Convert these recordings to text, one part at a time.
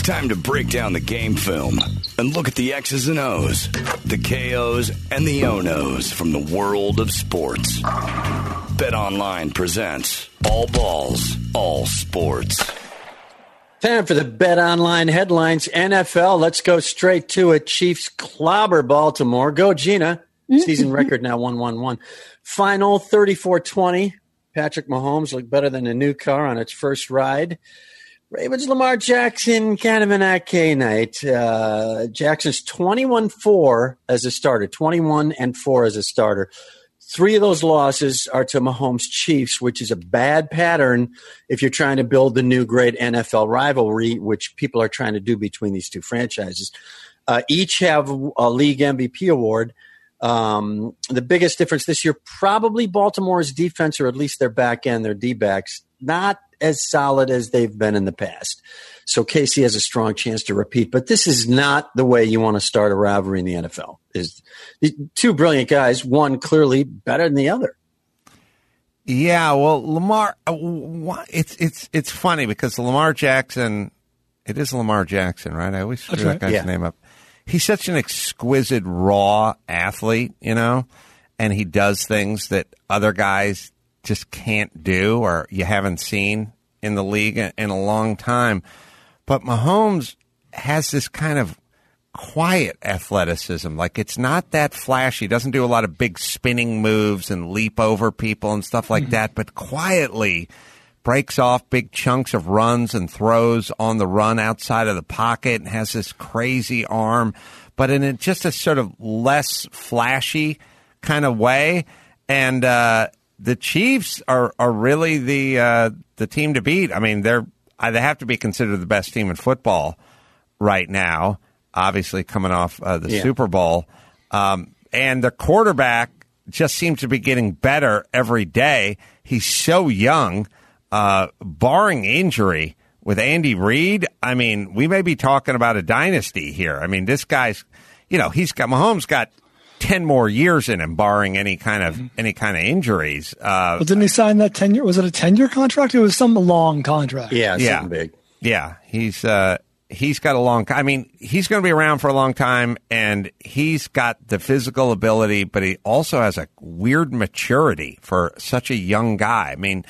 It's time to break down the game film and look at the X's and O's, the KOs and the O-Nos from the world of sports. Bet Online presents All Balls, All Sports. Time for the Bet Online headlines. NFL. Let's go straight to it. Chiefs clobber Baltimore. Go, Gina. Mm-hmm. Season record now 1 1 1. Final 34 20. Patrick Mahomes looked better than a new car on its first ride. Ravens Lamar Jackson, kind of an okay night. Uh, Jackson's 21 4 as a starter, 21 and 4 as a starter. Three of those losses are to Mahomes Chiefs, which is a bad pattern if you're trying to build the new great NFL rivalry, which people are trying to do between these two franchises. Uh, each have a league MVP award. Um, the biggest difference this year, probably Baltimore's defense, or at least their back end, their D backs, not as solid as they've been in the past. So Casey has a strong chance to repeat, but this is not the way you want to start a rivalry in the NFL. Is two brilliant guys, one clearly better than the other. Yeah, well, Lamar, uh, it's it's it's funny because Lamar Jackson, it is Lamar Jackson, right? I always screw that guy's Yeah. name up. He's such an exquisite, raw athlete, you know, and he does things that other guys just can't do or you haven't seen in the league in a long time. But Mahomes has this kind of quiet athleticism. Like it's not that flashy. Doesn't do a lot of big spinning moves and leap over people and stuff like that, but quietly breaks off big chunks of runs and throws on the run outside of the pocket and has this crazy arm, but in a, just a sort of less flashy kind of way. And uh, the Chiefs are are really the uh, the team to beat. I mean, they're uh, they have to be considered the best team in football right now. Obviously, coming off uh, the Yeah. Super Bowl, um, and the quarterback just seems to be getting better every day. He's so young, uh, barring injury. With Andy Reid, I mean, we may be talking about a dynasty here. I mean, this guy's, you know, he's got Mahomes got ten more years in him, barring any kind of any kind of injuries. Uh, Well, didn't he sign that ten year? Was it a ten year contract? It was some long contract. Yeah, Yeah. big. Yeah, he's uh, he's got a long. I mean, he's going to be around for a long time, and he's got the physical ability, but he also has a weird maturity for such a young guy. I mean,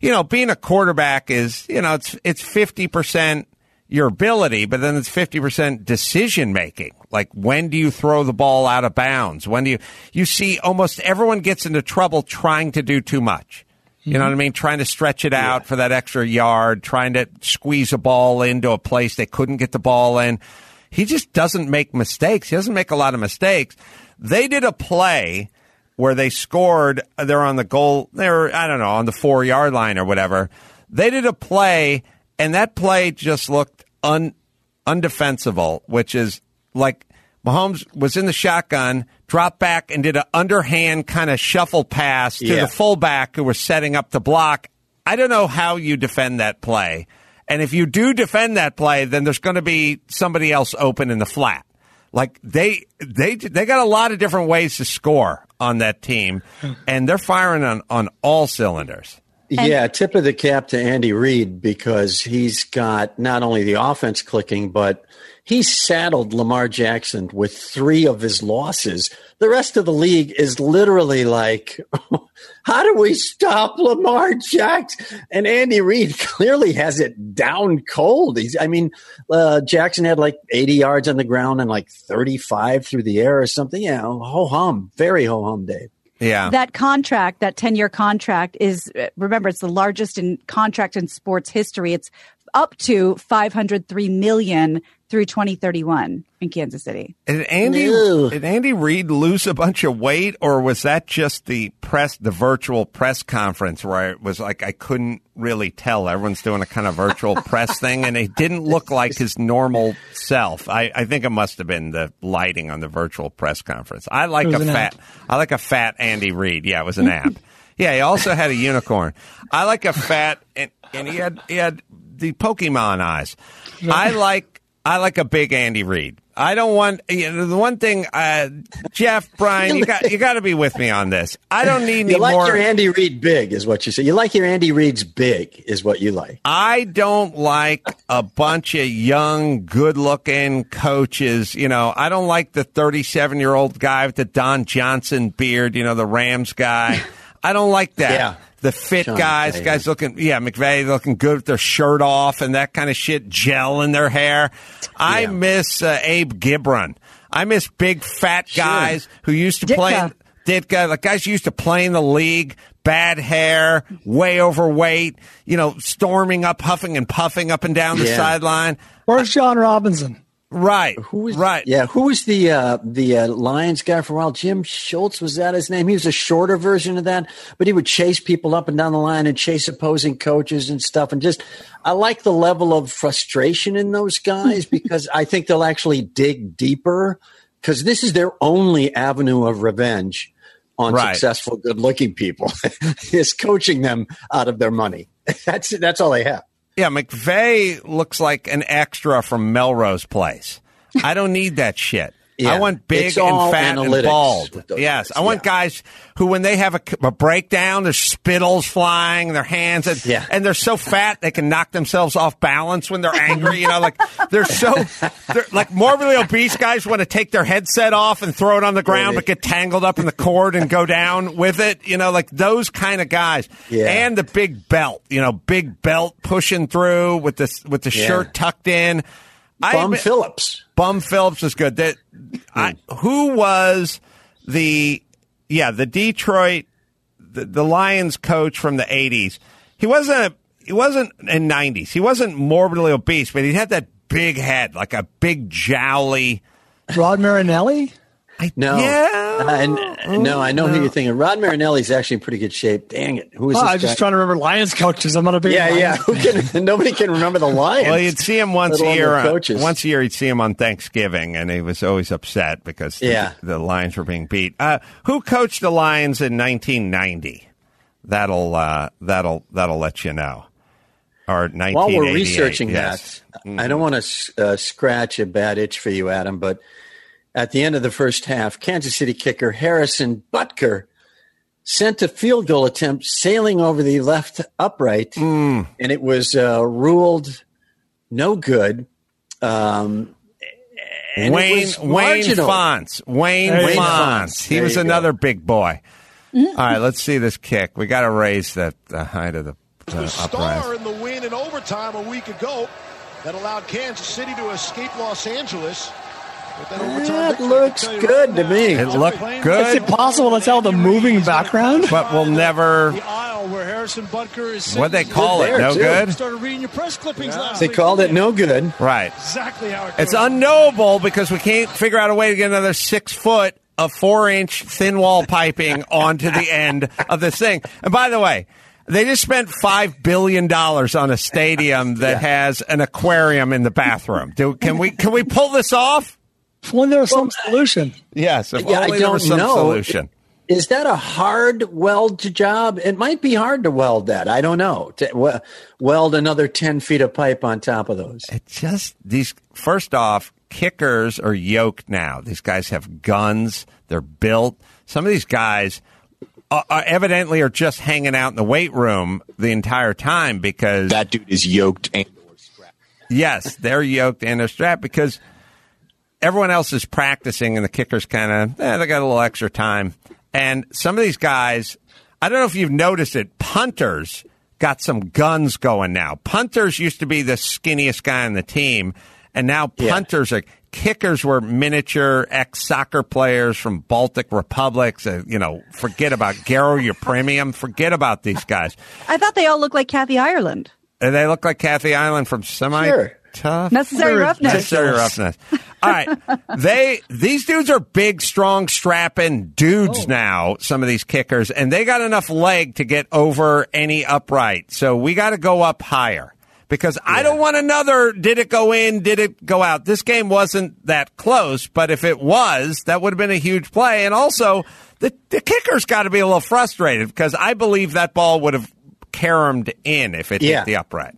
you know, being a quarterback is you know it's it's fifty percent your ability, but then it's fifty percent decision making. Like when do you throw the ball out of bounds? When do you you see almost everyone gets into trouble trying to do too much. You know mm-hmm. what I mean? Trying to stretch it out for that extra yard, trying to squeeze a ball into a place they couldn't get the ball in. He just doesn't make mistakes. He doesn't make a lot of mistakes. They did a play where they scored. They're on the goal. They're I don't know on the four yard line or whatever. They did a play, and that play just looked un undefensible, which is like Mahomes was in the shotgun, dropped back, and did an underhand kind of shuffle pass to Yeah. the fullback who was setting up the block. I don't know how you defend that play. And if you do defend that play, then there's going to be somebody else open in the flat. Like they they they got a lot of different ways to score on that team, and they're firing on on all cylinders. yeah, tip of the cap to Andy Reid because he's got not only the offense clicking, but he saddled Lamar Jackson with three of his losses. The rest of the league is literally like, how do we stop Lamar Jackson? And Andy Reid clearly has it down cold. He's, I mean, uh, Jackson had like 80 yards on the ground and like 35 through the air or something. Yeah, ho hum, very ho hum, Dave. Yeah, That contract, that 10 year contract is, remember, it's the largest in contract in sports history. It's up to 503 million through 2031 in Kansas City. Did Andy Ew. did Andy Reid lose a bunch of weight, or was that just the press, the virtual press conference where it was like I couldn't really tell? Everyone's doing a kind of virtual press thing, and it didn't look like his normal self. I, I think it must have been the lighting on the virtual press conference. I like a fat, app. I like a fat Andy Reid. Yeah, it was an app. Yeah, he also had a unicorn. I like a fat, and, and he had he had the Pokemon eyes. I like I like a big Andy Reid. I don't want you know, the one thing, uh, Jeff, Brian, you got you got to be with me on this. I don't need any more. You like more. your Andy Reid big, is what you say. You like your Andy Reid's big, is what you like. I don't like a bunch of young, good-looking coaches. You know, I don't like the 37-year-old guy with the Don Johnson beard. You know, the Rams guy. I don't like that. Yeah. The fit Sean guys, McVay, guys looking, yeah, McVay looking good with their shirt off and that kind of shit, gel in their hair. I Yeah. miss uh, Abe Gibron. I miss big fat Sure. guys who used to play. Ditka. Ditka, like guys used to play in the league, bad hair, way overweight, you know, storming up, huffing and puffing up and down the Yeah. sideline. Where's John Robinson? Right. Who was right? Yeah, who was the uh, the uh, Lions guy for a while? Jim Schwartz was that his name? He was a shorter version of that, but he would chase people up and down the line and chase opposing coaches and stuff. And just, I like the level of frustration in those guys because I think they'll actually dig deeper because this is their only avenue of revenge on Right. successful, good-looking people is coaching them out of their money. That's that's all they have. Yeah, McVay looks like an extra from Melrose Place. I don't need that shit. Yeah. I want big It's and fat and bald. Yes, I want yeah. guys who, when they have a, a breakdown, there's spittles flying, their hands, and, Yeah. and they're so fat they can knock themselves off balance when they're angry. You know, like they're so they're like morbidly obese guys want to take their headset off and throw it on the ground, they- but get tangled up in the cord and go down with it. You know, like those kind of guys. Yeah. And the big belt. You know, big belt pushing through with the with the shirt tucked in. Bum I, Phillips. Bum Phillips is good. That I, who was the yeah the Detroit the, the Lions coach from the eighties. He wasn't a, he wasn't in nineties. He wasn't morbidly obese, but he had that big head, like a big jowly. Rod Marinelli? No, Yeah. Uh, and, no, I know who you're thinking. Rod Marinelli's actually in pretty good shape. Dang it, who is Oh, this I'm just trying to remember Lions coaches. I'm not a big yeah, Lions yeah. Who can? Nobody can remember the Lions. Well, you'd see him once a year. on- coaches. Once a year, you'd see him on Thanksgiving, and he was always upset because the, Yeah. the Lions were being beat. Uh, who coached the Lions in 1990? That'll uh, that'll that'll let you know. Or 1988. While we're researching yes. that, I don't want to uh, scratch a bad itch for you, Adam, but at the end of the first half, Kansas City kicker Harrison Butker sent a field goal attempt sailing over the left upright, Hmm. and it was uh, ruled no good. Um, and Wayne Wayne marginal. Fontes. Wayne Wayne Fontes. Fontes. He There was you go. another big boy. All right, let's see this kick. We got to raise that the height of the, the the star in the win in overtime a week ago that allowed Kansas City to escape Los Angeles. But that overtime That victory, I can looks good to me. It looked It's good, impossible to tell the moving background. but we'll never. The aisle where Harrison Butker is. What they sitting. call it? No too. good. Started reading your press clippings last They called it no good. Right. Exactly how it It's unknowable because we can't figure out a way to get another six foot of four inch thin wall piping onto the end of this thing. And by the way, they just spent five billion dollars on a stadium that has an aquarium in the bathroom. Do, can we can we pull this off? When there's some solution. Yes, if Yeah, I only there was don't some know. solution. Is that a hard weld job? It might be hard to weld that. I don't know. To we- weld another 10 feet of pipe on top of those. It just these first off, kickers are yoked now. These guys have guns. They're built. Some of these guys are, are evidently are just hanging out in the weight room the entire time because that dude is yoked and yes, they're yoked and they're strapped because everyone else is practicing and the kickers kind of eh, they got a little extra time. And some of these guys, I don't know if you've noticed it, punters got some guns going now. Punters used to be the skinniest guy on the team, and now Yeah. punters are kickers were miniature ex soccer players from Baltic republics. Uh, you know, forget about Garo Yepremian. Forget about these guys. I thought they all looked like Kathy Ireland. And they look like Kathy Ireland from semi Sure. Tough. Necessary roughness. Necessary roughness. All right, they these dudes are big, strong, strapping dudes oh. now. Some of these kickers, and they got enough leg to get over any upright. So we got to go up higher because I don't want another. Did it go in? Did it go out? This game wasn't that close, but if it was, that would have been a huge play. And also, the the kickers got to be a little frustrated because I believe that ball would have caromed in if it Yeah. hit the upright.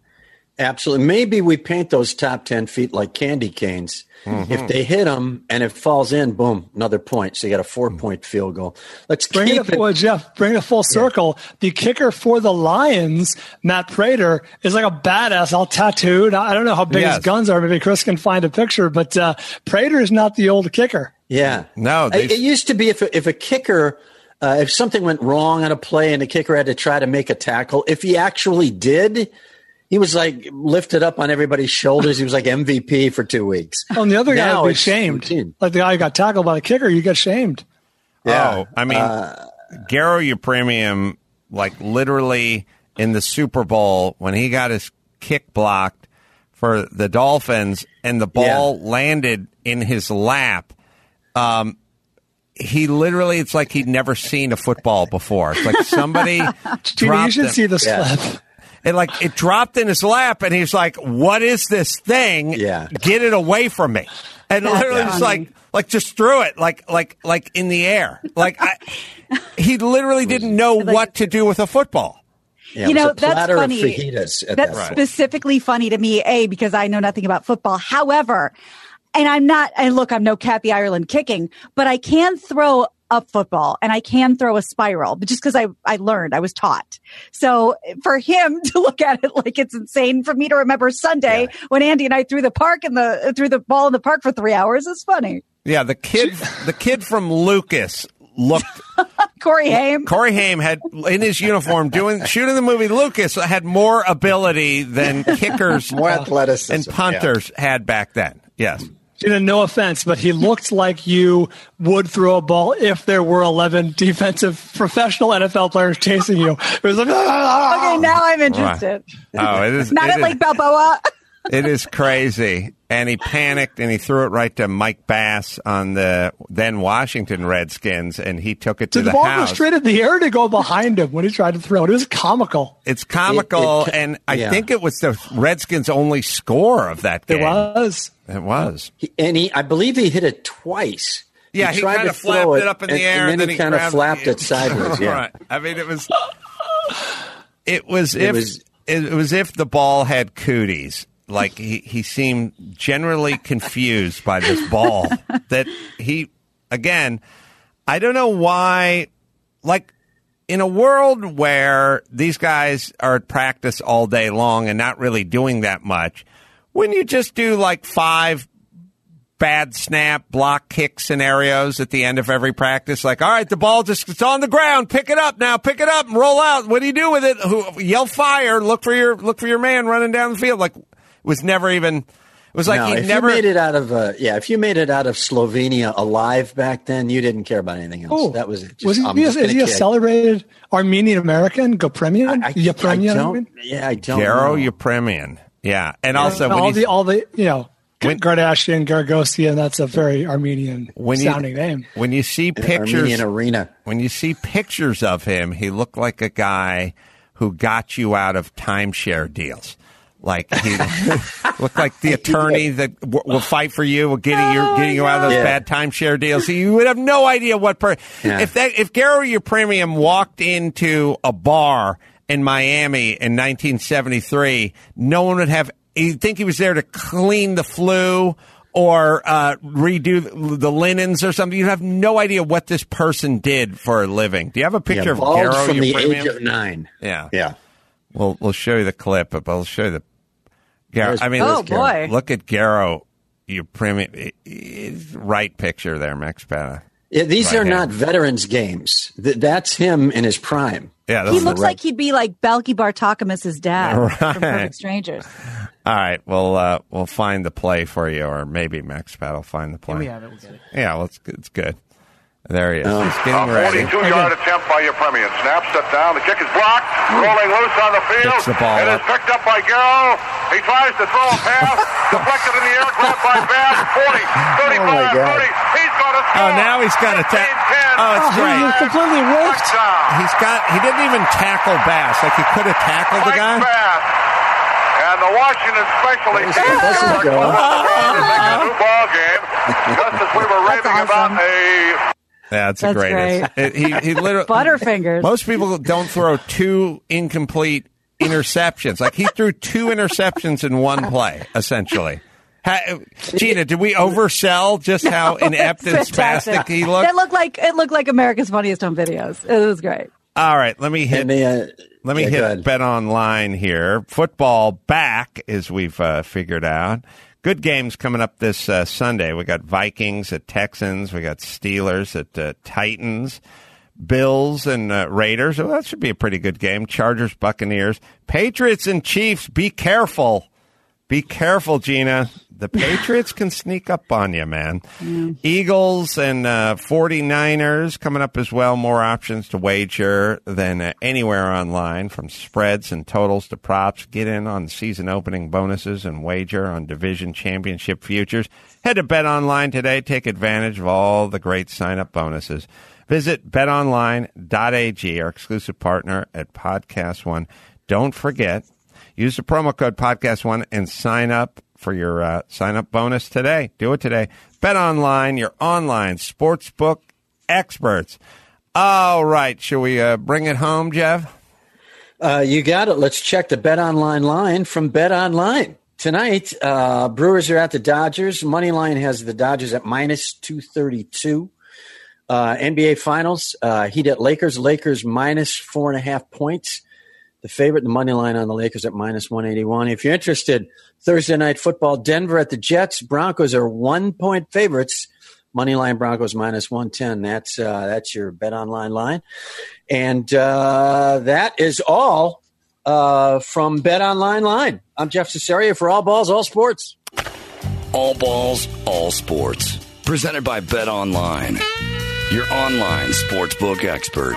Absolutely. Maybe we paint those top 10 feet like candy canes. Mm-hmm. If they hit them and it falls in, boom, another point. So you got a four point field goal. Let's Bring keep it, it. well, Jeff, bring it full circle. The kicker for the Lions, Matt Prater, is like a badass, all tattooed. I don't know how big Yes. his guns are. Maybe Chris can find a picture, but uh, Prater is not the old kicker. Yeah. No, I- they- it used to be if a, if a kicker, uh, if something went wrong on a play and the kicker had to try to make a tackle, if he actually did, he was like lifted up on everybody's shoulders. He was like MVP for two weeks. Oh, and the other guy would be shamed. routine. Like the guy who got tackled by the kicker, you get shamed. Yeah. Oh, I mean, Garo, your premium, like literally in the Super Bowl when he got his kick blocked for the Dolphins and the ball landed in his lap. Um, he literally, it's like he'd never seen a football before. It's like somebody Gina, you should him. see this Yeah. clip. It like it dropped in his lap, and he's like, "What is this thing? Yeah. get it away from me!" And literally, just like like just threw it like like like in the air. Like I, he literally didn't know what to do with a football. Yeah, you know that's platter funny. of That's that specifically funny to me, a because I know nothing about football. However, and I'm not. And look, I'm no Kathy Ireland kicking, but I can throw a football and I can throw a spiral, but just because I I learned, I was taught. So for him to look at it like it's insane for me to remember Sunday when Andy and I threw the park in the threw the ball in the park for three hours is funny. Yeah, the kid, the kid from Lucas looked. Corey Haim. Corey Haim had in his uniform doing shooting the movie. Lucas had more ability than kickers More athleticism. and punters had back then. Yes. Gina, no offense, but he looked like you would throw a ball if there were 11 defensive professional NFL players chasing you. It was like, "Ah!" Okay, now I'm interested. Oh, it is. Not it at is- Lake Balboa. It is crazy. And he panicked and he threw it right to Mike Bass on the then Washington Redskins, and he took it to Did the the ball go house. straight in the air to go behind him when he tried to throw it? It was comical. It's comical, It- it- and I yeah. think it was the Redskins' only score of that game. It was. It was. He- and he, I believe he hit it twice. Yeah, he, tried kind to of flapped throw it up in the and, air, and then, he, kind of grabbed flapped it sideways. Yeah, right. I mean, it was. It was It if was- it was if the ball had cooties. Like he, he seemed generally confused by this ball. that he again, I don't know why. Like in a world where these guys are at practice all day long and not really doing that much, when you just do like five bad snap block kick scenarios at the end of every practice. Like, all right, the ball just it's on the ground. Pick it up now. Pick it up and roll out. What do you do with it? Who, yell fire. Look for your look for your man running down the field. Like, was never even. It was like no, he if never. you made it out of uh, yeah, if you made it out of Slovenia alive back then, you didn't care about anything else. Oh, that was it. Just, was he, I'm is, just is he a kick. celebrated Armenian American? Gopremian? I, I, Yepremian, I I don't. Yeah, I don't. Garo know. Upremian. Yeah, and also when all the all the you know When- Kardashian, Gargosian. That's a very Armenian when you sounding name. when you see pictures Armenian arena. when you see pictures of him, he looked like a guy who got you out of timeshare deals. Like he looked like the attorney that w- will fight for you, will getting you getting you out of those Yeah. bad timeshare deals. So you would have no idea what per Yeah. if that if Garo Yepremian walked into a bar in Miami in 1973, no one would have. You'd think he was there to clean the flu or uh, redo the, linens or something. You have no idea what this person did for a living. Do you have a picture yeah, of Garo from your the premium? age of nine. Yeah. Yeah. We'll we'll show you the clip, but we'll show you the Garo. There's- I mean, Oh, look- boy. look at Garo, your premium i- i- right picture there, Max Petta. Yeah, these Right are hand. not veterans games. Th- that's him in his prime. Yeah, He looks right. like he'd be like Balki Bartokomous's dad from Perfect Strangers. all right. We'll uh, we'll find the play for you, or maybe Max Pat will find the play. we have it. We'll get it. Yeah, well, it's, it's good. There he is. Oh. He's getting ready. 42-yard attempt by Yepremian. Snap, step down. The kick is blocked. Rolling loose on the field. Picks the ball It is up. picked up by Garo. He tries to throw a pass. deflected in the air. Grabbed by Bass. 40, 35, Oh, my God. 30. He's going to oh, score. Oh, now he's got a ta- 15, 10. Oh, it's Oh, great. he was completely whiffed. Touchdown. He's got. He didn't even tackle Bass. Like he could have tackled the guy. Bass. And the Washington specialty This team is are good. going to make a new ball game. Just as we were raving awesome. about a Yeah, it's the That's greatest. It- he he literally Butterfingers. Most people don't throw two incomplete interceptions. Like he threw two interceptions in one play, essentially. Ha- Gina, did we oversell just how inept and Fantastic. spastic he looked? It looked like it looked like America's Funniest Home Videos. It was great. All right, let me hit. Me, the, uh, Let me yeah, go hit ahead. Bet Online here. Football back, as we've uh, figured out. Good games coming up this uh, Sunday. We got Vikings at Texans. We got Steelers at uh, Titans. Bills and uh, Raiders. Oh, that should be a pretty good game. Chargers, Buccaneers, Patriots and Chiefs. Be careful. Be careful, Gina. The Patriots can sneak up on you, man. Eagles and uh, 49ers coming up as well. More options to wager than uh, anywhere online, from spreads and totals to props. Get in on season opening bonuses and wager on division championship futures. Head to Bet Online today. Take advantage of all the great sign up bonuses. Visit betonline.ag, our exclusive partner at Podcast One. Don't forget, use the promo code Podcast One and sign up for your uh, sign up bonus today. Do it today. Bet Online, your online sportsbook experts. All right, shall we uh, bring it home, Jeff? Uh, you got it. Let's check the Bet Online line from Bet Online. Tonight, uh, Brewers are at the Dodgers. Money line has the Dodgers at minus 232. Uh, NBA Finals, uh, Heat at Lakers. Lakers minus four and a half points. The favorite, the money line on the Lakers at minus 181. If you're interested, Thursday night football, Denver at the Jets. Broncos are one point favorites. Money line Broncos minus 110. That's, uh, that's your bet online line. And uh, that is all uh, from Bet Online Line. I'm Jeff Cesario for All Balls, All Sports. All balls, all sports. Presented by Bet Online, your online sportsbook expert.